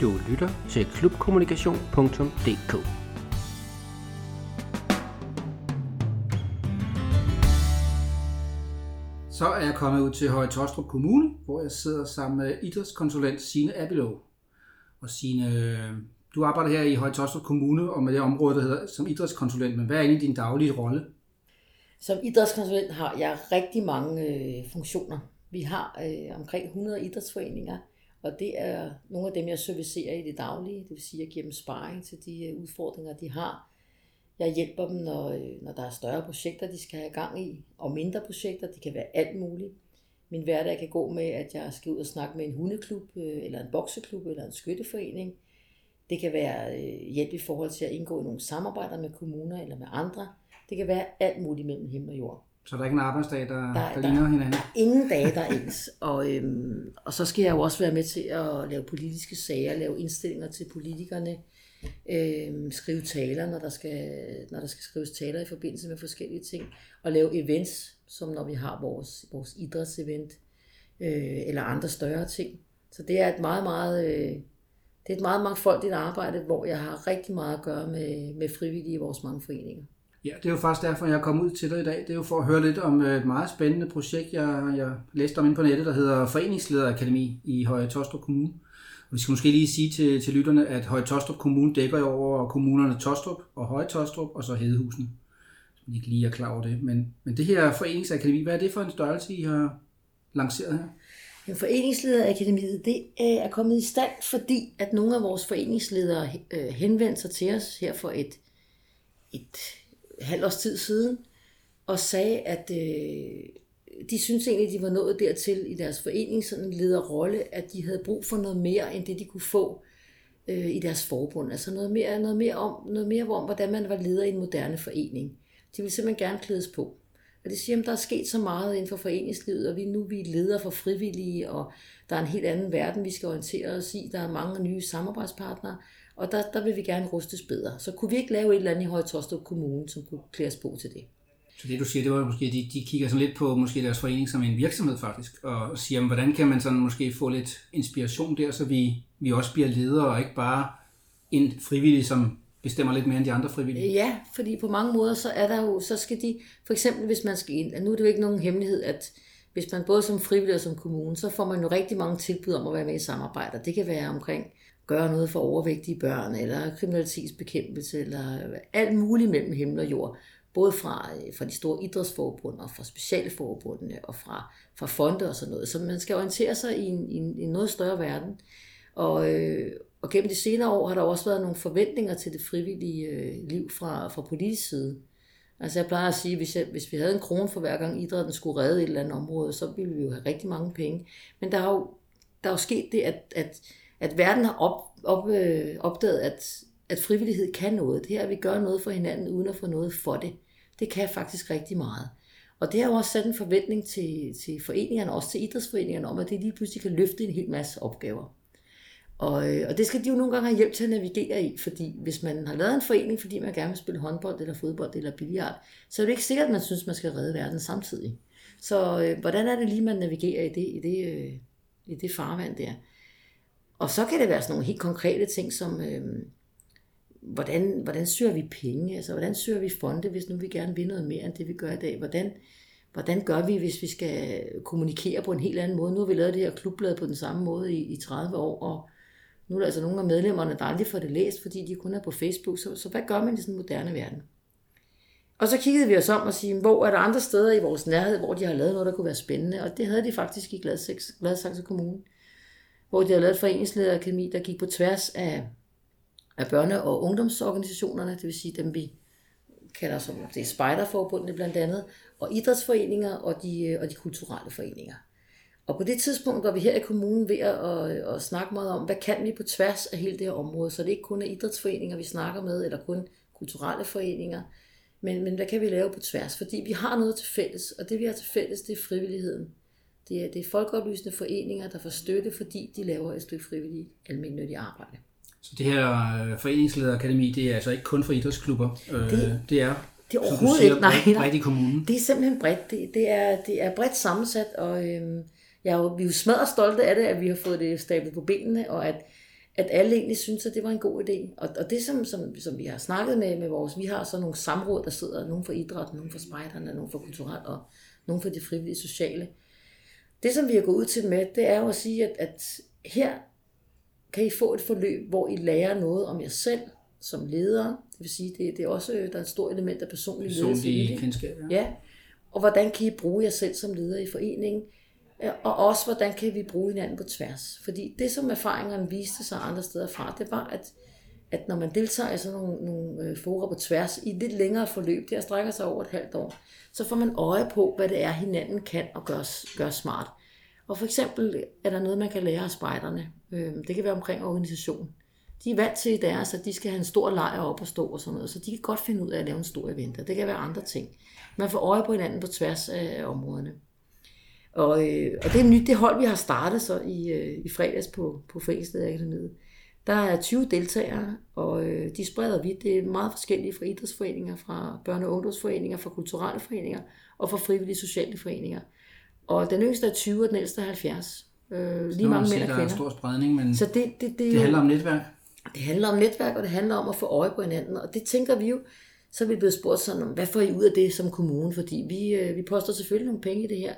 Du lytter til klubkommunikation.dk. Så er jeg kommet ud til Høje Tostrup Kommune, hvor jeg sidder sammen med idrætskonsulent Signe Abilov. Og Signe, du arbejder her i Høje Tostrup Kommune og med det område, der hedder som idrætskonsulent. Men hvad er egentlig din daglige rolle? Som idrætskonsulent har jeg rigtig mange øh, funktioner. Vi har øh, omkring 100 idrætsforeninger, og det er nogle af dem, jeg servicerer i det daglige. Det vil sige, at jeg giver dem sparring til de øh, udfordringer, de har. Jeg hjælper dem, når, øh, når der er større projekter, de skal have gang i, og mindre projekter. Det kan være alt muligt. Min hverdag kan gå med, at jeg skal ud og snakke med en hundeklub, øh, eller en bokseklub, eller en skytteforening. Det kan være hjælp i forhold til at indgå i nogle samarbejder med kommuner eller med andre. Det kan være alt muligt mellem himmel og jord. Så der er ikke en arbejdsdag, der, der, der, der ligner hinanden? Der er ingen dage, der er ens. Og, øhm, og så skal jeg jo også være med til at lave politiske sager, lave indstillinger til politikerne, øhm, skrive taler, når der, skal, når der skal skrives taler i forbindelse med forskellige ting, og lave events, som når vi har vores, vores idrætsevent, øh, eller andre større ting. Så det er et meget, meget... Øh, det er et meget mangfoldigt arbejde, hvor jeg har rigtig meget at gøre med, med frivillige i vores mange foreninger. Ja, det er jo faktisk derfor, jeg kom ud til dig i dag. Det er jo for at høre lidt om øh, et meget spændende projekt, jeg, jeg læste om inde på nettet, der hedder Foreningslederakademi i Høje Tostrup Kommune. Og vi skal måske lige sige til, til lytterne, at Høje Tostrup Kommune dækker over kommunerne Tostrup og Høje Tostrup og så Hedehusene. Så man ikke lige er klar over det. Men, men det her Foreningsakademi, hvad er det for en størrelse, I har lanceret her? Ja, Foreningslederakademiet det øh, er kommet i stand, fordi at nogle af vores foreningsledere øh, henvendte sig til os her for et, et halv års tid siden, og sagde, at øh, de synes egentlig, at de var nået dertil i deres forening, sådan en lederrolle, at de havde brug for noget mere, end det de kunne få øh, i deres forbund. Altså noget mere, noget, mere om, noget mere om, hvordan man var leder i en moderne forening. De ville simpelthen gerne klædes på. Og det siger, at der er sket så meget inden for foreningslivet, og vi nu vi er ledere for frivillige, og der er en helt anden verden, vi skal orientere os i. Der er mange nye samarbejdspartnere, og der, der vil vi gerne rustes bedre. Så kunne vi ikke lave et eller andet i Høje Kommune, som kunne klædes på til det. Så det du siger, det var måske, at de, de kigger sådan lidt på måske deres forening som en virksomhed faktisk, og siger, hvordan kan man sådan måske få lidt inspiration der, så vi, vi også bliver ledere, og ikke bare en frivillig, som bestemmer lidt mere end de andre frivillige. Ja, fordi på mange måder, så er der jo, så skal de, for eksempel hvis man skal ind, nu er det jo ikke nogen hemmelighed, at hvis man både som frivillig og som kommune, så får man jo rigtig mange tilbud om at være med i samarbejder. Det kan være omkring gøre noget for overvægtige børn, eller kriminalitetsbekæmpelse, eller alt muligt mellem himmel og jord. Både fra, øh, fra de store idrætsforbund, og fra specialforbundene, og fra, fra fonde og sådan noget. Så man skal orientere sig i en, i en, i en noget større verden. Og, øh, og gennem de senere år har der også været nogle forventninger til det frivillige øh, liv fra, fra politisk side. Altså jeg plejer at sige, at hvis, jeg, hvis vi havde en krone for hver gang idrætten skulle redde et eller andet område, så ville vi jo have rigtig mange penge. Men der har jo, der er jo sket det, at, at at verden har op, op, øh, opdaget, at, at frivillighed kan noget. Det her, at vi gør noget for hinanden, uden at få noget for det, det kan faktisk rigtig meget. Og det har jo også sat en forventning til, til foreningerne, også til idrætsforeningerne, om at det lige pludselig kan løfte en hel masse opgaver. Og, øh, og det skal de jo nogle gange have hjælp til at navigere i, fordi hvis man har lavet en forening, fordi man gerne vil spille håndbold, eller fodbold, eller billiard, så er det ikke sikkert, at man synes, man skal redde verden samtidig. Så øh, hvordan er det lige, man navigerer i det, i det, øh, i det farvand der? Og så kan det være sådan nogle helt konkrete ting, som øh, hvordan, hvordan søger vi penge? Altså, hvordan søger vi fonde, hvis nu vi gerne vil noget mere end det, vi gør i dag? Hvordan, hvordan gør vi, hvis vi skal kommunikere på en helt anden måde? Nu har vi lavet det her klubblad på den samme måde i, i 30 år, og nu er der altså nogle af medlemmerne, der aldrig får det læst, fordi de kun er på Facebook. Så, så hvad gør man i sådan en moderne verden? Og så kiggede vi os om og sige, hvor er der andre steder i vores nærhed, hvor de har lavet noget, der kunne være spændende? Og det havde de faktisk i Gladsaxe Kommune hvor de har lavet et foreningslederakademi, der gik på tværs af, af børne- og ungdomsorganisationerne, det vil sige dem, vi kalder som det er spejderforbundene blandt andet, og idrætsforeninger og de, øh, og de kulturelle foreninger. Og på det tidspunkt var vi her i kommunen ved at, at, at snakke meget om, hvad kan vi på tværs af hele det her område, så det ikke kun er idrætsforeninger, vi snakker med, eller kun kulturelle foreninger, men, men hvad kan vi lave på tværs? Fordi vi har noget til fælles, og det vi har til fælles, det er frivilligheden. Det er, det er folkeoplysende foreninger, der får støtte, fordi de laver et stykke frivilligt almindeligt arbejde. Så det her øh, foreningslederakademi, det er altså ikke kun for idrætsklubber? Øh, det, det er, det er overhovedet siger, ikke, nej, bredt i kommunen? Det er simpelthen bredt. Det, det, er, det er bredt sammensat, og øhm, jeg er jo, vi er jo smadret stolte af det, at vi har fået det stablet på benene, og at, at alle egentlig synes, at det var en god idé. Og, og det, som, som, som vi har snakket med, med vores, vi har så nogle samråd, der sidder, nogen for idræt, nogen for spejderne, nogen for kulturelt, og nogen for de frivillige sociale. Det, som vi har gået ud til med, det er jo at sige, at, at her kan I få et forløb, hvor I lærer noget om jer selv som leder. Det vil sige, det, det er også, der er et stort element af personlig ledelse i det. kendskab, ja. Ja, og hvordan kan I bruge jer selv som leder i foreningen, og også hvordan kan vi bruge hinanden på tværs. Fordi det, som erfaringerne viste sig andre steder fra, det var, at, at når man deltager i sådan nogle, nogle øh, fora på tværs i et lidt længere forløb, der strækker sig over et halvt år, så får man øje på, hvad det er, hinanden kan og gør, gør smart. Og for eksempel er der noget, man kan lære af spejderne. Øhm, det kan være omkring organisation. De er vant til i deres, at de skal have en stor lejr op og stå og sådan noget, så de kan godt finde ud af at lave en stor event. Og det kan være andre ting. Man får øje på hinanden på tværs af områderne. Og, øh, og det er nyt, det hold, vi har startet så i, øh, i fredags på, på Foreningsledet Akademiet. Der er 20 deltagere, og øh, de spreder vidt. Det er meget forskellige fra idrætsforeninger, fra børne- og ungdomsforeninger, fra kulturelle foreninger og fra frivillige sociale foreninger. Og den yngste er 20, og den ældste er 70. Øh, lige mange mænd og der er kvinder. stor spredning, men Så det, det, det, det handler om netværk. det handler om netværk, og det handler om at få øje på hinanden. Og det tænker vi jo, så er vi blevet spurgt sådan, om, hvad får I ud af det som kommune? Fordi vi, øh, vi poster selvfølgelig nogle penge i det her.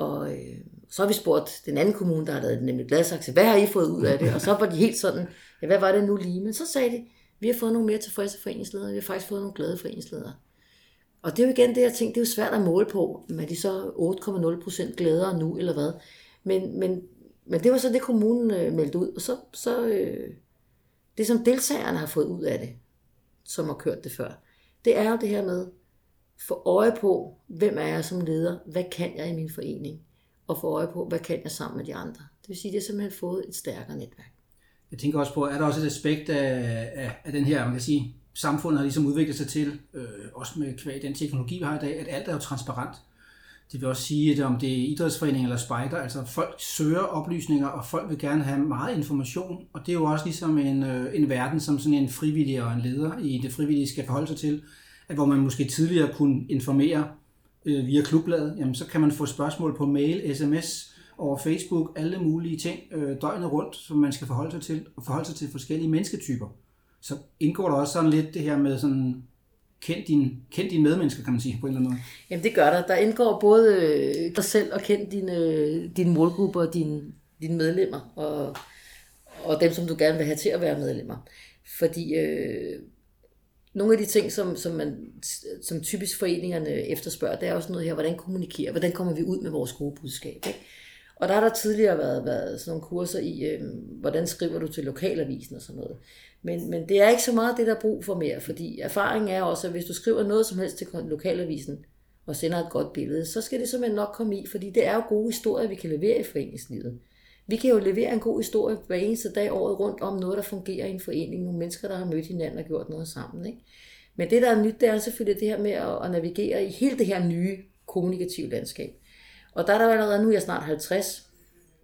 Og øh, så har vi spurgt den anden kommune, der har lavet det, nemlig Gladsaxe, hvad har I fået ud af det? Og så var de helt sådan, ja, hvad var det nu lige? Men så sagde de, vi har fået nogle mere tilfredse foreningsledere, vi har faktisk fået nogle glade foreningsledere. Og det er jo igen det, jeg tænkte, det er jo svært at måle på, men er de så 8,0 procent gladere nu, eller hvad? Men, men, men det var så det, kommunen øh, meldte ud, og så, så øh, det, som deltagerne har fået ud af det, som har kørt det før, det er jo det her med, få øje på, hvem er jeg som leder, hvad kan jeg i min forening, og få øje på, hvad kan jeg sammen med de andre. Det vil sige, det har simpelthen fået et stærkere netværk. Jeg tænker også på, er der også et aspekt af, af, af den her, man kan sige, samfundet har ligesom udviklet sig til, øh, også med kvæg den teknologi, vi har i dag, at alt er jo transparent. Det vil også sige, at om det er idrætsforening eller spejder, altså folk søger oplysninger, og folk vil gerne have meget information, og det er jo også ligesom en, øh, en verden, som sådan en frivillig og en leder i det frivillige skal forholde sig til, at hvor man måske tidligere kunne informere øh, via klubbladet, jamen så kan man få spørgsmål på mail, sms, over Facebook, alle mulige ting øh, døgnet rundt, som man skal forholde sig til, og forholde sig til forskellige mennesketyper. Så indgår der også sådan lidt det her med sådan, kend din, kend dine medmennesker, kan man sige, på en eller anden måde. Jamen det gør der. Der indgår både øh, dig selv og kend dine, dine målgrupper og dine, dine medlemmer, og, og dem, som du gerne vil have til at være medlemmer. Fordi øh, nogle af de ting, som, som, man, som typisk foreningerne efterspørger, det er også noget her, hvordan kommunikerer, hvordan kommer vi ud med vores gode budskab. Ikke? Og der har der tidligere været, været sådan nogle kurser i, øh, hvordan skriver du til lokalavisen og sådan noget. Men, men det er ikke så meget det, der er brug for mere, fordi erfaringen er også, at hvis du skriver noget som helst til lokalavisen, og sender et godt billede, så skal det simpelthen nok komme i, fordi det er jo gode historier, vi kan levere i foreningslivet. Vi kan jo levere en god historie hver eneste dag året rundt om noget, der fungerer i en forening. Nogle mennesker, der har mødt hinanden og gjort noget sammen. Ikke? Men det, der er nyt, det er selvfølgelig det her med at, navigere i hele det her nye kommunikative landskab. Og der er der jo allerede, nu er jeg snart 50,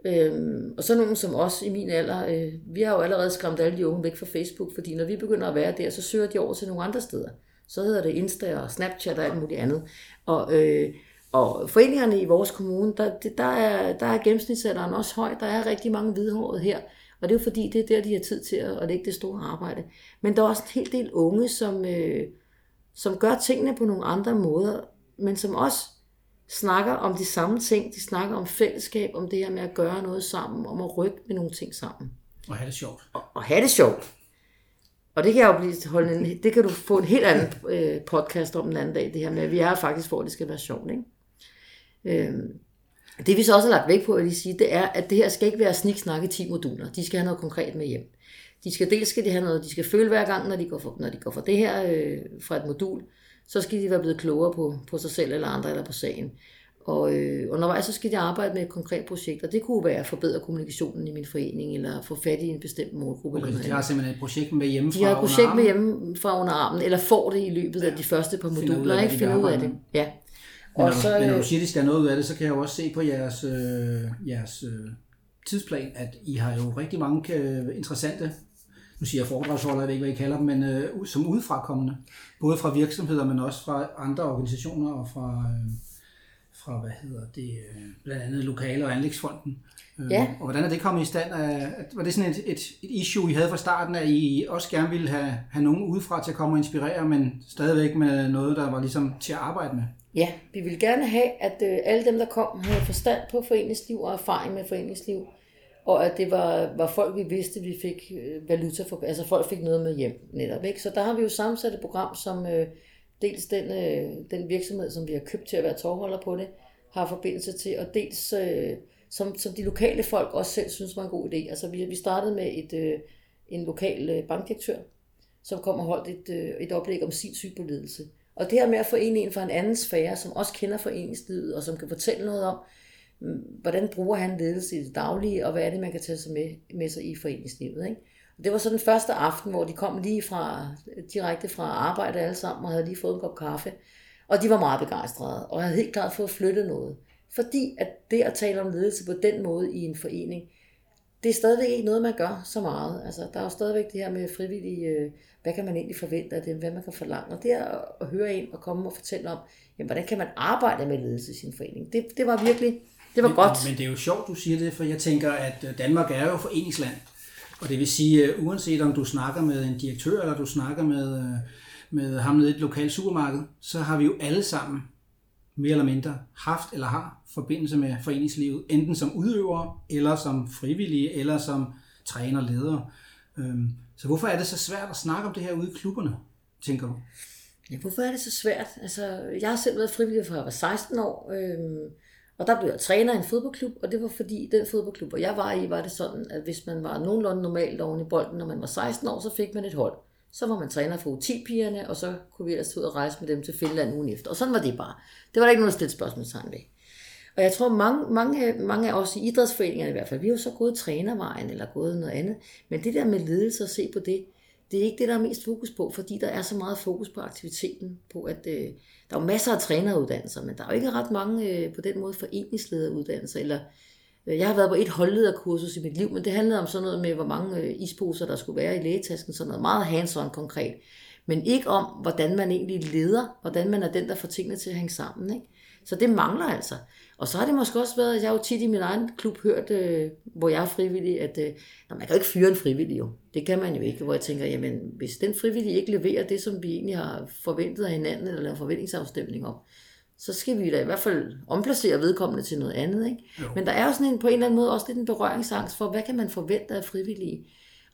øhm, og så nogen som os i min alder, øh, vi har jo allerede skræmt alle de unge væk fra Facebook, fordi når vi begynder at være der, så søger de over til nogle andre steder. Så hedder det Insta og Snapchat og alt muligt andet. Og, øh, og foreningerne i vores kommune, der, der, er, der er gennemsnitsalderen også høj. Der er rigtig mange hvidhårede her. Og det er jo fordi, det er der, de har tid til at, at lægge det store arbejde. Men der er også en hel del unge, som, øh, som gør tingene på nogle andre måder, men som også snakker om de samme ting. De snakker om fællesskab, om det her med at gøre noget sammen, om at rykke med nogle ting sammen. Og have det sjovt. Og, og have det sjovt. Og det kan jeg jo blive holde en, det kan du få en helt anden øh, podcast om en anden dag, det her med, at vi er faktisk for, at det skal være sjovt. Ikke? Øhm, det vi så også har lagt vægt på, at sige, det er, at det her skal ikke være sniksnak i 10 moduler. De skal have noget konkret med hjem. De skal dels skal de have noget, de skal føle hver gang, når de går for, når de går for det her øh, fra et modul, så skal de være blevet klogere på, på sig selv eller andre eller på sagen. Og øh, undervejs så skal de arbejde med et konkret projekt, og det kunne være at forbedre kommunikationen i min forening, eller få fat i en bestemt målgruppe. Okay, eller de har simpelthen et projekt med hjemmefra de har et projekt med armen. hjemme fra under armen, eller får det i løbet af de første par ud af, moduler, hvad ikke? de Finder vil ud af det. Ja. Men når, Og så, men når du siger, at de skal have noget ud af det, så kan jeg jo også se på jeres, øh, jeres øh, tidsplan, at I har jo rigtig mange øh, interessante, nu siger jeg foredragsholdere, jeg ved ikke, hvad I kalder dem, men øh, som udefrakommende. Både fra virksomheder, men også fra andre organisationer og fra, øh, fra hvad hedder det, øh, blandt andet Lokale- og Anlægsfonden. Øh, Ja. Og hvordan er det kommet i stand? Af, var det sådan et, et, et issue, I havde fra starten, at I også gerne ville have, have nogen udefra til at komme og inspirere, men stadigvæk med noget, der var ligesom til at arbejde med? Ja, vi vil gerne have, at øh, alle dem, der kom, havde forstand på foreningsliv og erfaring med foreningsliv, og at det var, var folk, vi vidste, vi fik øh, valuta for, altså folk fik noget med hjem netop. Ikke? Så der har vi jo sammensat et program, som øh, dels den, øh, den virksomhed, som vi har købt til at være tovholder på det, har forbindelse til, og dels øh, som, som de lokale folk også selv synes var en god idé. Altså vi, vi startede med et, øh, en lokal øh, bankdirektør, som kom og holdt et, øh, et oplæg om sin syn på ledelse. Og det her med at få en fra en anden sfære, som også kender foreningslivet, og som kan fortælle noget om, mm, hvordan bruger han ledelse i det daglige, og hvad er det, man kan tage sig med, med sig i foreningslivet. Ikke? Og det var så den første aften, hvor de kom lige fra, direkte fra arbejde alle sammen, og havde lige fået en kop kaffe. Og de var meget begejstrede, og havde helt klart fået flyttet noget. Fordi at det at tale om ledelse på den måde i en forening, det er stadigvæk ikke noget, man gør så meget. Altså, der er jo stadigvæk det her med frivillige, øh, hvad kan man egentlig forvente af det, hvad man kan forlange. Og det er at, at høre en og komme og fortælle om, jamen, hvordan kan man arbejde med ledelse i sin forening. Det, det var virkelig, det var men, godt. Men det er jo sjovt, du siger det, for jeg tænker, at øh, Danmark er jo foreningsland. Og det vil sige, øh, uanset om du snakker med en direktør, eller du snakker med, med ham nede i et lokalt supermarked, så har vi jo alle sammen mere eller mindre haft eller har forbindelse med foreningslivet, enten som udøvere, eller som frivillige, eller som træner og ledere. Øhm, så hvorfor er det så svært at snakke om det her ude i klubberne, tænker du? Ja, hvorfor er det så svært? Altså, jeg har selv været frivillig fra jeg var 16 år, øh, og der blev jeg træner i en fodboldklub, og det var fordi, den fodboldklub, hvor jeg var i, var det sådan, at hvis man var nogenlunde normalt oven i bolden, når man var 16 år, så fik man et hold. Så var man træner for U10-pigerne, og så kunne vi ellers ud og rejse med dem til Finland ugen efter. Og sådan var det bare. Det var der ikke nogen, der stillede spørgsmålstegn ved. Og jeg tror, mange, mange, mange af os i idrætsforeningerne i hvert fald, vi har jo så gået trænervejen eller gået noget andet. Men det der med ledelse og se på det, det er ikke det, der er mest fokus på, fordi der er så meget fokus på aktiviteten, på at øh, der er jo masser af træneruddannelser, men der er jo ikke ret mange øh, på den måde foreningslederuddannelser, eller Øh, jeg har været på et holdlederkursus i mit liv, men det handlede om sådan noget med, hvor mange øh, isposer der skulle være i lægetasken, sådan noget meget hands-on konkret, men ikke om, hvordan man egentlig leder, hvordan man er den, der får tingene til at hænge sammen. Ikke? Så det mangler altså. Og så har det måske også været, at jeg har jo tit i min egen klub hørt, øh, hvor jeg er frivillig, at øh, man kan jo ikke fyre en frivillig jo. Det kan man jo ikke, hvor jeg tænker, jamen hvis den frivillige ikke leverer det, som vi egentlig har forventet af hinanden, eller lavet forventningsafstemning om, så skal vi da i hvert fald omplacere vedkommende til noget andet. Ikke? Men der er jo sådan en, på en eller anden måde også lidt en berøringsangst for, hvad kan man forvente af frivillige?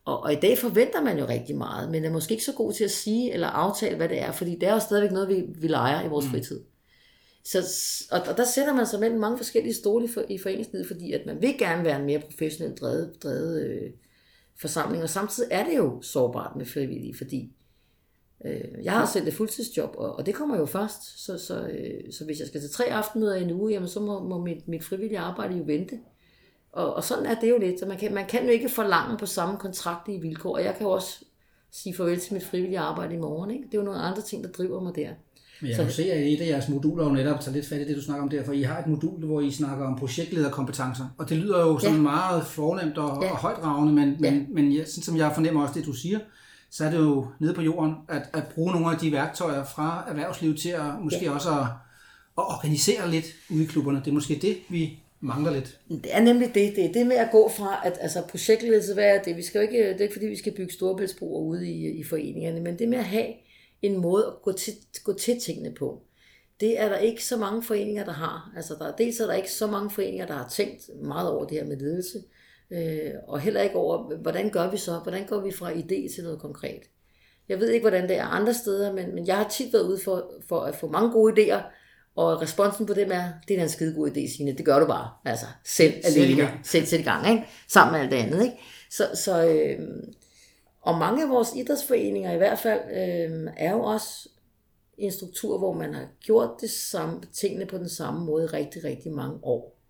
Og, og i dag forventer man jo rigtig meget, men er måske ikke så god til at sige eller aftale, hvad det er, fordi det er jo stadigvæk noget, vi, vi leger i vores fritid. Så, og, og der sætter man sig mellem mange forskellige stole i, for, i foreningslivet, fordi at man vil gerne være en mere professionelt drevet, drevet øh, forsamling, og samtidig er det jo sårbart med frivillige, fordi øh, jeg har selv et fuldtidsjob, og, og det kommer jo først, så, så, øh, så hvis jeg skal til tre aftenmøder i en uge, jamen så må, må mit, mit frivillige arbejde jo vente. Og, og sådan er det jo lidt, så man kan, man kan jo ikke forlange på samme kontraktlige vilkår, og jeg kan jo også sige farvel til mit frivillige arbejde i morgen, ikke? det er jo nogle andre ting, der driver mig der. Men jeg kan jo se, at et af jeres moduler jo netop tager lidt fat i det, du snakker om der, for I har et modul, hvor I snakker om projektlederkompetencer, og det lyder jo sådan Ja. meget fornemt og, Ja. og højdragende, men, men, Ja. men jeg, sådan som jeg fornemmer også det, du siger, så er det jo nede på jorden, at, at bruge nogle af de værktøjer fra erhvervslivet til at måske ja. også at, at organisere lidt ude i klubberne. Det er måske det, vi mangler lidt. Det er nemlig det. Det er det med at gå fra, at altså, projektledelse, hvad er det? Vi skal jo ikke, det er ikke fordi, vi skal bygge storebæltsbroer ude i, i foreningerne, men det med at have en måde at gå til, gå til tingene på. Det er der ikke så mange foreninger, der har. Altså, der, dels er der ikke så mange foreninger, der har tænkt meget over det her med ledelse, øh, og heller ikke over, hvordan gør vi så? Hvordan går vi fra idé til noget konkret? Jeg ved ikke, hvordan det er andre steder, men, men jeg har tit været ude for, for at få mange gode idéer, og responsen på dem er, det er da en skide god idé, Signe. Det gør du bare. Altså, selv alene. Selv i gang, ikke? Sammen med alt det andet, ikke? Så, så øh, og mange af vores idrætsforeninger i hvert fald, øh, er jo også en struktur, hvor man har gjort det samme, tingene på den samme måde i rigtig, rigtig mange år.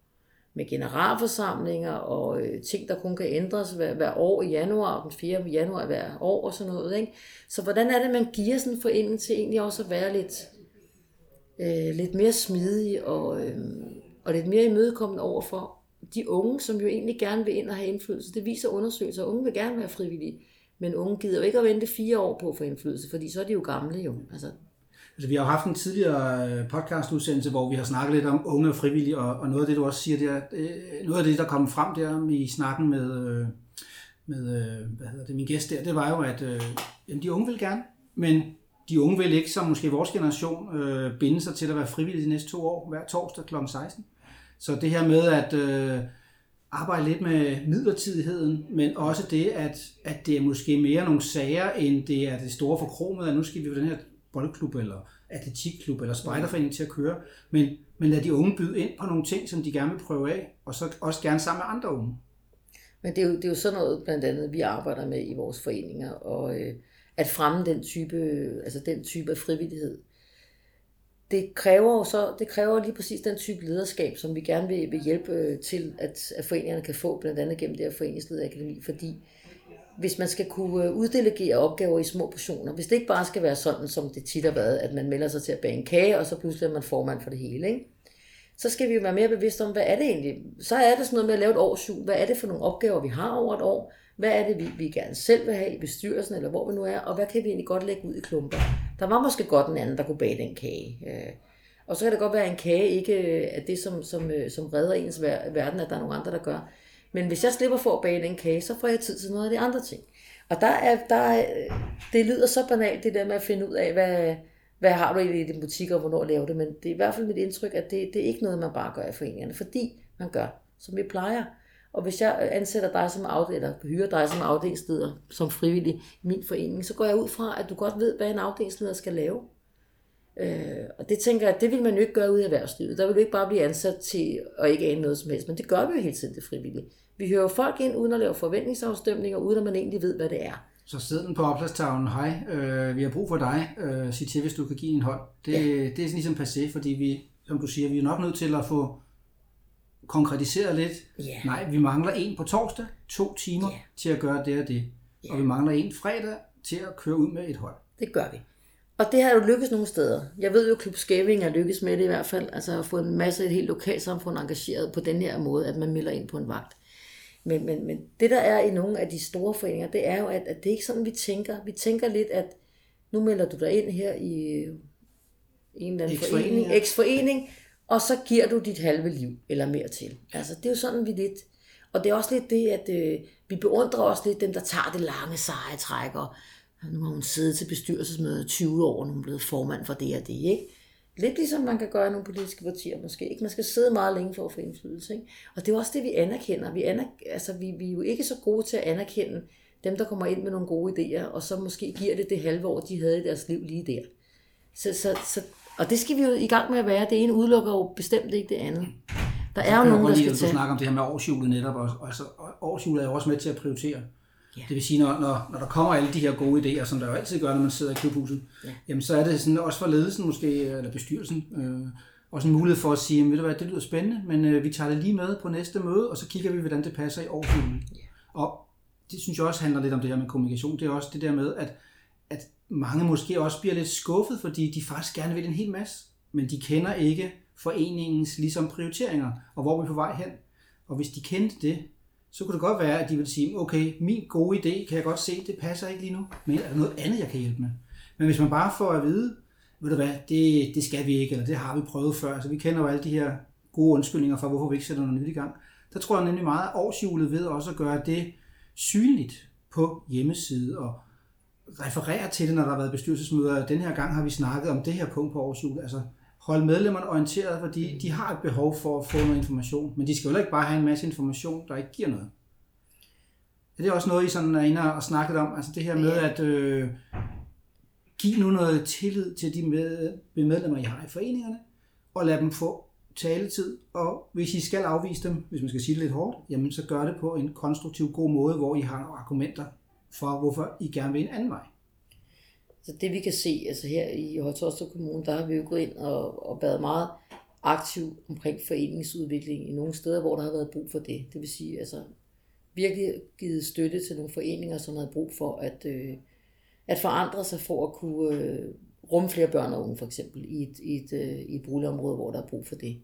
Med generalforsamlinger og øh, ting, der kun kan ændres hver, hver år i januar, den 4. januar hver år og sådan noget. Ikke? Så hvordan er det, man giver sådan foreningen til egentlig også at være lidt, øh, lidt mere smidig og, øh, og lidt mere imødekommende over for de unge, som jo egentlig gerne vil ind og have indflydelse. Det viser undersøgelser, unge vil gerne være frivillige, men unge gider jo ikke at vente fire år på at få indflydelse, fordi så er de jo gamle jo. Altså, Altså, vi har jo haft en tidligere øh, podcastudsendelse, hvor vi har snakket lidt om unge og frivillige, og, og noget af det, du også siger der, er, noget af det, der kom frem der i snakken med, øh, med hvad hedder det, min gæst der, det var jo, at øh, jamen, de unge vil gerne, men de unge vil ikke, som måske vores generation, øh, binde sig til at være frivillige de næste to år, hver torsdag kl. 16. Så det her med at øh, arbejde lidt med midlertidigheden, men også det, at, at det er måske mere nogle sager, end det er det store forkromet, at nu skal vi på den her boldklub eller atletikklub eller spejderforening til at køre, men, men lad de unge byde ind på nogle ting, som de gerne vil prøve af, og så også gerne sammen med andre unge. Men det er, jo, det er jo sådan noget, blandt andet, vi arbejder med i vores foreninger, og øh, at fremme den type, altså den type af frivillighed. Det kræver jo så, det kræver lige præcis den type lederskab, som vi gerne vil, vil hjælpe øh, til, at, at foreningerne kan få, blandt andet gennem det her foreningslederakademi, fordi hvis man skal kunne øh, uddelegere opgaver i små portioner, hvis det ikke bare skal være sådan, som det tit har været, at man melder sig til at bage en kage, og så pludselig er man formand for det hele, ikke? så skal vi jo være mere bevidste om, hvad er det egentlig? Så er det sådan noget med at lave et årsjul. Hvad er det for nogle opgaver, vi har over et år? Hvad er det, vi, vi gerne selv vil have i bestyrelsen, eller hvor vi nu er? Og hvad kan vi egentlig godt lægge ud i klumper? Der var måske godt en anden, der kunne bage den kage. Øh, og så kan det godt være, at en kage ikke øh, er det, som, som, som redder ens verden, at der er nogle andre, der gør. Men hvis jeg slipper for at bage den kage, så får jeg tid til noget af de andre ting. Og der er, der er, det lyder så banalt, det der med at finde ud af, hvad, hvad har du egentlig i din butik, og hvornår laver det, men det er i hvert fald mit indtryk, at det, det er ikke noget, man bare gør i foreningerne, fordi man gør, som vi plejer. Og hvis jeg ansætter dig som afdeling, eller hyrer dig som afdelingsleder, som frivillig i min forening, så går jeg ud fra, at du godt ved, hvad en afdelingsleder skal lave. Øh, og det tænker jeg, det vil man jo ikke gøre ud i erhvervslivet. Der vil du ikke bare blive ansat til at ikke ane noget som helst, men det gør vi jo hele tiden det frivillige. Vi hører folk ind uden at lave forventningsafstemninger, uden at man egentlig ved, hvad det er. Så sidder den på opslagstavlen, hej, øh, vi har brug for dig, øh, sig til, hvis du kan give en hånd. Det, ja. det er sådan ligesom passé, fordi vi, som du siger, vi er nok nødt til at få konkretiseret lidt. Ja. Nej, vi mangler en på torsdag, to timer Ja. til at gøre det og det. Ja. Og vi mangler en fredag til at køre ud med et hold. Det gør vi. Og det har jo lykkes nogle steder. Jeg ved jo, at Klub Skæving er lykkes med det i hvert fald. Altså at få en masse et helt lokalsamfund engageret på den her måde, at man melder ind på en vagt. Men, men, men det der er i nogle af de store foreninger, det er jo, at, at det er ikke sådan, vi tænker. Vi tænker lidt, at nu melder du dig ind her i en eller anden X-forening, forening. X-forening, og så giver du dit halve liv, eller mere til. Altså, det er jo sådan, vi lidt... Og det er også lidt det, at øh, vi beundrer også lidt dem, der tager det lange, seje træk, og nu har hun siddet til bestyrelsesmødet i 20 år, og nu er hun blevet formand for det og det, ikke? Lidt ligesom man kan gøre i nogle politiske partier måske. Ikke? Man skal sidde meget længe for at få indflydelse. Ikke? Og det er også det, vi anerkender. Vi, aner, altså, vi, vi er jo ikke så gode til at anerkende dem, der kommer ind med nogle gode idéer, og så måske giver det det halve år, de havde i deres liv lige der. Så, så, så, og det skal vi jo i gang med at være. Det ene udelukker jo bestemt ikke det andet. Der er jo nogen, der skal Du tage... snakker om det her med årshjulet netop, og, og, så, og årshjulet er jo også med til at prioritere. Ja. Det vil sige, når, når, når der kommer alle de her gode idéer, som der jo altid gør, når man sidder i klubhuset, Ja. jamen så er det sådan, også for ledelsen måske, eller bestyrelsen, øh, også en mulighed for at sige, ved du hvad, det lyder spændende, men øh, vi tager det lige med på næste møde, og så kigger vi, hvordan det passer i årshjulet. Og det synes jeg også handler lidt om det her med kommunikation. Det er også det der med, at, at mange måske også bliver lidt skuffet, fordi de faktisk gerne vil en hel masse, men de kender ikke foreningens ligesom prioriteringer, og hvor vi er på vej hen. Og hvis de kendte det, så kunne det godt være, at de ville sige, okay, min gode idé kan jeg godt se, det passer ikke lige nu, men er der noget andet, jeg kan hjælpe med? Men hvis man bare får at vide, ved du hvad, det, det skal vi ikke, eller det har vi prøvet før, så vi kender jo alle de her gode undskyldninger for, hvorfor vi ikke sætter noget nyt i gang. Der tror jeg nemlig meget, at årshjulet ved også at gøre det synligt på hjemmeside og referere til det, når der har været bestyrelsesmøder. Den her gang har vi snakket om det her punkt på årshjulet. Altså holde medlemmerne orienteret, fordi de har et behov for at få noget information. Men de skal jo ikke bare have en masse information, der ikke giver noget. Er det også noget, I sådan er inde og snakket om? Altså det her med at øh, give nu noget tillid til de med, medlemmer, I har i foreningerne, og lade dem få taletid, og hvis I skal afvise dem, hvis man skal sige det lidt hårdt, jamen så gør det på en konstruktiv god måde, hvor I har argumenter for, hvorfor I gerne vil en anden vej. Så det vi kan se, altså her i Højtostrup Kommune, der har vi jo gået ind og, og været meget aktiv omkring foreningsudvikling i nogle steder, hvor der har været brug for det. Det vil sige, altså virkelig givet støtte til nogle foreninger, som havde brug for at, øh, at forandre sig for at kunne øh, rumme flere børn og unge, for eksempel, i et, i, et, øh, i et boligområde, hvor der er brug for det.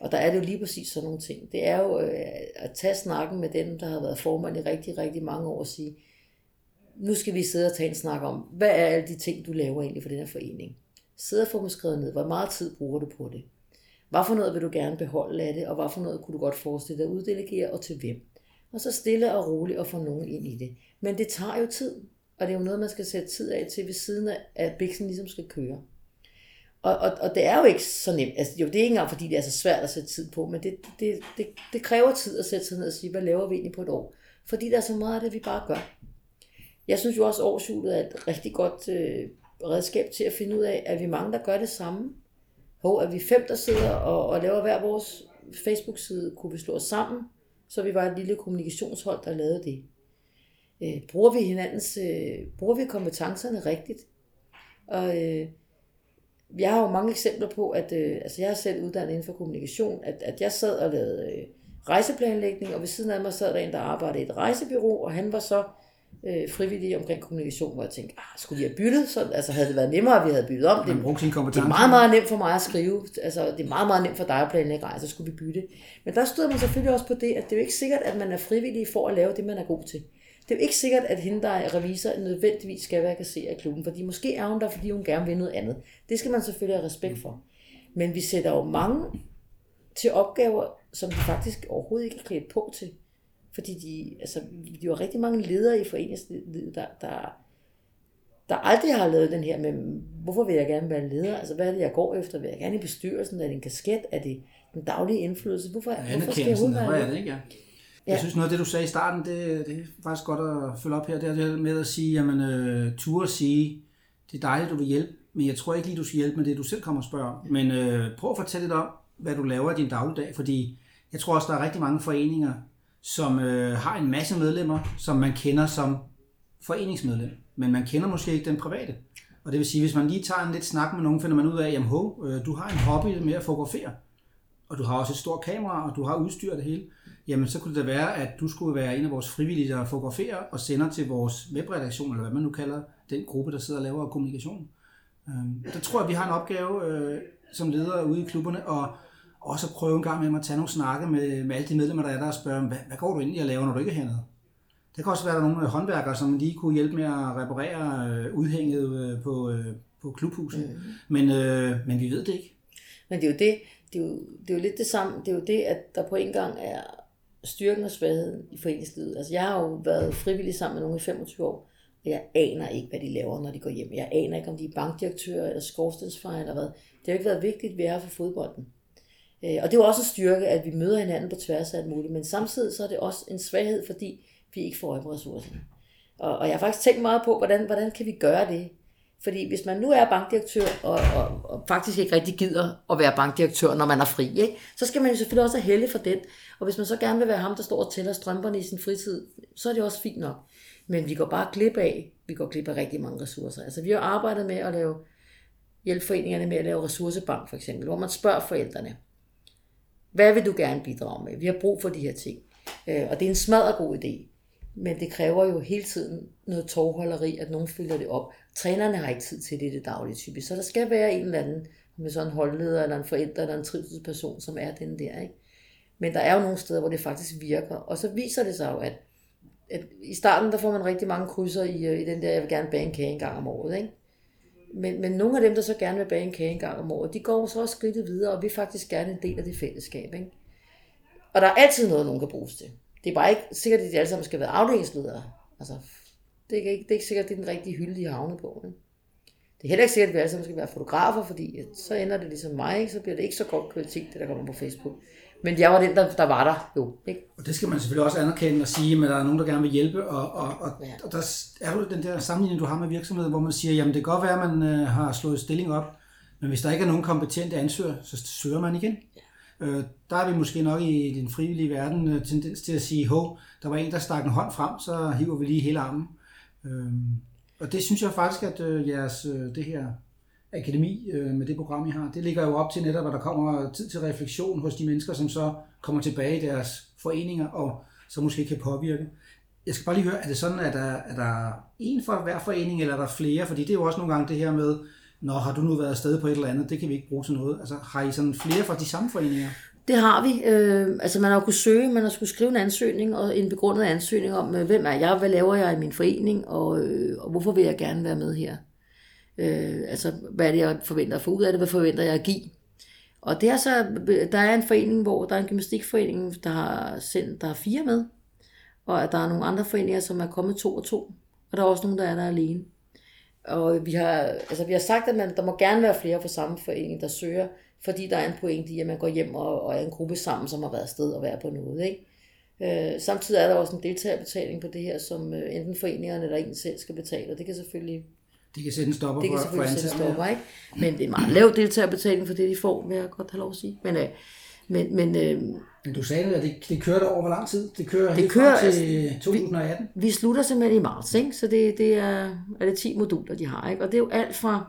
Og der er det jo lige præcis sådan nogle ting. Det er jo øh, at tage snakken med dem, der har været formand i rigtig, rigtig mange år og sige, nu skal vi sidde og tage en snak om, hvad er alle de ting, du laver egentlig for den her forening? Sidde og få dem skrevet ned. Hvor meget tid bruger du på det? Hvad for noget vil du gerne beholde af det, og hvad for noget kunne du godt forestille dig at uddelegere, og til hvem? Og så stille og roligt og få nogen ind i det. Men det tager jo tid, og det er jo noget, man skal sætte tid af til ved siden af, at biksen ligesom skal køre. Og, og, og det er jo ikke så nemt. Altså, jo, det er ikke engang, fordi det er så svært at sætte tid på, men det, det, det, det kræver tid at sætte sig ned og sige, hvad laver vi egentlig på et år? Fordi der er så meget af det, vi bare gør. Jeg synes jo også, at årshjulet er et rigtig godt øh, redskab til at finde ud af, at vi mange, der gør det samme. Hvor at vi fem, der sidder og, og laver hver vores Facebook-side, kunne vi slå os sammen, så vi var et lille kommunikationshold, der lavede det. Øh, bruger vi hinandens, øh, bruger vi kompetencerne rigtigt? Og øh, jeg har jo mange eksempler på, at øh, altså jeg har selv uddannet inden for kommunikation, at, at jeg sad og lavede øh, rejseplanlægning, og ved siden af mig sad der en, der arbejdede i et rejsebyrå, og han var så øh, frivillig omkring kommunikation, hvor jeg tænkte, ah, skulle de have byttet? Så, altså havde det været nemmere, at vi havde byttet om. Det kompetence. er meget, meget nemt for mig at skrive. Altså, det er meget, meget nemt for dig at planlægge rejser, så skulle vi bytte. Men der stod man selvfølgelig også på det, at det er jo ikke sikkert, at man er frivillig for at lave det, man er god til. Det er jo ikke sikkert, at hende, der er revisor, nødvendigvis skal være kasserer i klubben, fordi måske er hun der, fordi hun gerne vil noget andet. Det skal man selvfølgelig have respekt for. Men vi sætter jo mange til opgaver, som de faktisk overhovedet ikke er klædt på til. Fordi de, altså, de har rigtig mange ledere i foreningslivet, der, der, der aldrig har lavet den her med, hvorfor vil jeg gerne være leder? Altså, hvad er det, jeg går efter? Vil jeg gerne i bestyrelsen? Er det en kasket? Er det den daglige indflydelse? Hvorfor, hvorfor skal jeg overhovedet hvad er det? ikke? Ja. Ja. Jeg synes noget af det, du sagde i starten, det, det er faktisk godt at følge op her. Det er det med at sige, jamen, øh, ture at sige, det er dejligt, du vil hjælpe, men jeg tror ikke lige, du skal hjælpe med det, du selv kommer og spørger om. Men øh, prøv at fortælle lidt om, hvad du laver i din dagligdag, fordi jeg tror også, der er rigtig mange foreninger, som øh, har en masse medlemmer, som man kender som foreningsmedlem, men man kender måske ikke den private. Og det vil sige, hvis man lige tager en lidt snak med nogen, finder man ud af, jamen ho, øh, du har en hobby med at fotografere, og du har også et stort kamera, og du har udstyr og det hele, jamen så kunne det da være, at du skulle være en af vores frivillige, der fotograferer og sender til vores webredaktion, eller hvad man nu kalder den gruppe, der sidder og laver kommunikation. Øh, Der tror jeg, vi har en opgave øh, som ledere ude i klubberne, og også at prøve en gang med at tage nogle snakke med, med alle de medlemmer, der er der, og spørge, hvad, hvad går du egentlig at lave, når du ikke er hernede? Det kan også være, at der er nogle håndværkere, som lige kunne hjælpe med at reparere øh, udhænget øh, på, øh, på klubhuset. Mm. Men, øh, men vi ved det ikke. Men det er jo det, det er jo, det er jo lidt det samme. Det er jo det, at der på en gang er styrken og svagheden i foreningslivet. Altså jeg har jo været frivillig sammen med nogle i 25 år, og jeg aner ikke, hvad de laver, når de går hjem. Jeg aner ikke, om de er bankdirektører eller skorstensfejl eller hvad. Det har jo ikke været vigtigt, at vi er for fodbolden. Øh, Og det er jo også en styrke, at vi møder hinanden på tværs af alt muligt, men samtidig så er det også en svaghed, fordi vi ikke får øje på ressourcerne. Og, og jeg har faktisk tænkt meget på, hvordan, hvordan kan vi gøre det? Fordi hvis man nu er bankdirektør, og, og, og faktisk ikke rigtig gider at være bankdirektør, når man er fri, ikke? så skal man jo selvfølgelig også have helle for den. Og hvis man så gerne vil være ham, der står og tæller strømperne i sin fritid, så er det også fint nok. Men vi går bare glip af, vi går glip af rigtig mange ressourcer. Altså vi har arbejdet med at lave, hjælpe foreningerne med at lave ressourcebank for eksempel, hvor man spørger forældrene, hvad vil du gerne bidrage med? Vi har brug for de her ting. Øh, Og det er en smadret god idé. Men det kræver jo hele tiden noget tovholderi, at nogen fylder det op. Trænerne har ikke tid til det i det daglige typisk. Så der skal være en eller anden, med sådan en holdleder, eller en forælder, eller en trivselsperson, som er den der. Ikke? Men der er jo nogle steder, hvor det faktisk virker. Og så viser det sig jo, at, at i starten, der får man rigtig mange krydser i, øh, i den der, jeg vil gerne bage en kage en gang om året. Ikke? Men, men nogle af dem, der så gerne vil bage en kage en gang om året, de går så også skridtet videre, og vi er faktisk gerne en del af det fællesskab. Ikke? Og der er altid noget, nogen kan bruges til. Det er bare ikke sikkert, at de alle sammen skal være afdelingsledere. Altså, det er ikke, det er ikke sikkert, at det er den rigtige hylde, de har havnet på. Ikke? Det er heller ikke sikkert, at vi alle sammen skal være fotografer, fordi at så ender det ligesom mig, ikke? så bliver det ikke så godt kvalitet, det der kommer på Facebook. Men jeg var den, der, der var der jo. Ikke? Og det skal man selvfølgelig også anerkende og sige, at der er nogen, der gerne vil hjælpe, og, og, og, Ja. og der er jo den der sammenligning, du har med virksomheder, hvor man siger, jamen det kan godt være, at man øh, har slået stilling op, men hvis der ikke er nogen kompetente ansøger, så søger man igen. Øh, der er vi måske nok i den frivillige verden øh, tendens til at sige, hov, der var en, der stak en hånd frem, så hiver vi lige hele armen. Øh, og det synes jeg faktisk, at øh, jeres, øh, det her akademi øh, med det program, I har, det ligger jo op til netop, at der kommer tid til refleksion hos de mennesker, som så kommer tilbage i deres foreninger, og så måske kan påvirke. Jeg skal bare lige høre, er det sådan, at der, er der en for hver forening, eller er der flere? Fordi det er jo også nogle gange det her med, når har du nu været afsted på et eller andet, det kan vi ikke bruge til noget. Altså har I sådan flere fra de samme foreninger? Det har vi. Øh, altså man har jo kunnet søge, man har skulle skrive en ansøgning, og en begrundet ansøgning om, øh, hvem er jeg, hvad laver jeg i min forening, og, øh, og hvorfor vil jeg gerne være med her. Øh, altså, hvad er det, jeg forventer at få ud af det? Hvad forventer jeg at give? Og det er så, der er en forening, hvor der er en gymnastikforening, der har, sendt, der har fire med, og der er nogle andre foreninger, som er kommet to og to, og der er også nogle, der er der alene. Og vi har, altså vi har sagt, at man, der må gerne være flere fra samme forening, der søger, fordi der er en pointe i, at man går hjem og, og er en gruppe sammen, som har været afsted og være på noget. Ikke? Øh, samtidig er der også en deltagerbetaling på det her, som øh, enten foreningerne eller en selv skal betale, og det kan selvfølgelig det kan sætte en stopper det kan for, for sætte stopper, ikke? Men det er meget lav deltagerbetaling for det, de får, vil jeg godt have lov at sige. Men, øh, men, men øh, Men du sagde, at det, det kørte over hvor lang tid? Det kører Det helt kører, frem til altså, 2018? vi slutter simpelthen i marts, ikke? så det, det er, er det 10 moduler, de har. Ikke? Og det er jo alt fra,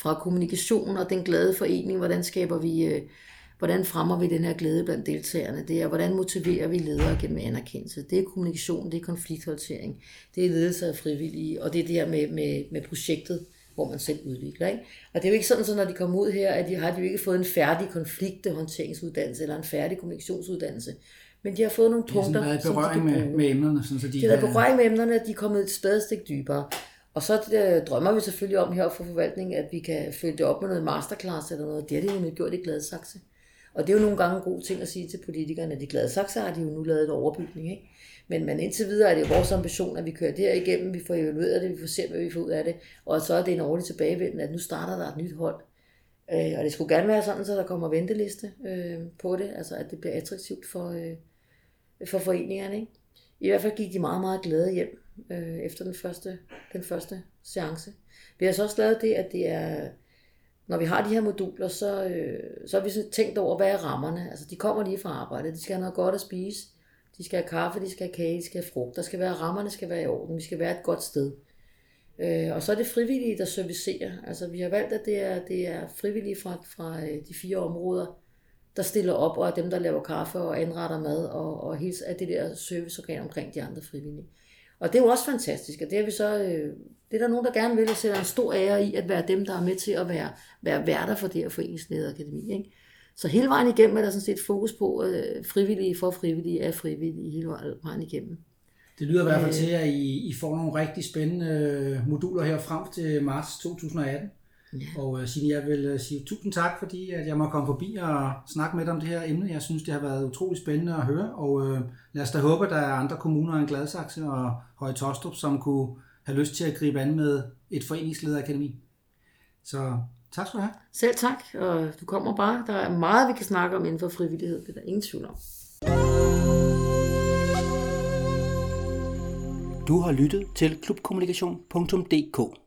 fra kommunikation og den glade forening, hvordan skaber vi, øh, hvordan fremmer vi den her glæde blandt deltagerne, det er, hvordan motiverer vi ledere gennem anerkendelse, det er kommunikation, det er konflikthåndtering, det er ledelse af frivillige, og det er det her med, med, med projektet, hvor man selv udvikler. Ikke? Og det er jo ikke sådan, så når de kommer ud her, at de har de jo ikke fået en færdig konflikthåndteringsuddannelse eller en færdig kommunikationsuddannelse, men de har fået nogle Det punkter, sådan været i som de berøring med, med emnerne, sådan, så de, De har været kan- på berøring med emnerne, at de er kommet et spadestik dybere. Og så øh, drømmer vi selvfølgelig om her for forvaltningen, at vi kan følge det op med noget masterclass eller noget. Det har de jo gjort i Gladsaxe. Og det er jo nogle gange en god ting at sige til politikerne, at glade sakser har de jo nu lavet en overbygning. Ikke? Men, men indtil videre er det jo vores ambition, at vi kører det her igennem, vi får evalueret det, vi får set, hvad vi får ud af det, og så er det en årlig tilbagevenden, at nu starter der et nyt hold. Øh, og det skulle gerne være sådan, så der kommer venteliste øh, på det, altså at det bliver attraktivt for, øh, for foreningerne. Ikke? I hvert fald gik de meget, meget glade hjem øh, efter den første, den første seance. Vi har så også lavet det, at det er, når vi har de her moduler, så, øh, så har vi sådan tænkt over, hvad er rammerne. Altså, de kommer lige fra arbejde, de skal have noget godt at spise, de skal have kaffe, de skal have kage, de skal have frugt. Der skal være, rammerne skal være i orden, vi skal være et godt sted. Øh, og så er det frivillige, der servicerer. Altså, vi har valgt, at det er, det er frivillige fra, fra øh, de fire områder, der stiller op, og er dem, der laver kaffe og anretter mad, og, og hele er det der serviceorgan omkring de andre frivillige. Og det er jo også fantastisk, og det er vi så, øh, det er der nogen, der gerne vil, og sætter en stor ære i, at være dem, der er med til at være, være værter for det her foreningslederakademi. Ikke? Så hele vejen igennem er der sådan set fokus på, øh, frivillige for frivillige er frivillige hele vejen igennem. Det lyder i hvert fald Øh. til, at I, I får nogle rigtig spændende øh, moduler her frem til marts 2018. Ja. Og uh, Signe, jeg vil øh, sige tusind tak, fordi at jeg må komme forbi og snakke med dig om det her emne. Jeg synes, det har været utrolig spændende at høre, og uh, lad os da håbe, at der er andre kommuner end Gladsaxe og Høje Tostrup, som kunne have lyst til at gribe an med et foreningslederakademi. Så tak skal du have. Selv tak, og du kommer bare. Der er meget, vi kan snakke om inden for frivillighed. Det er der ingen tvivl om. Du har lyttet til klubkommunikation.dk.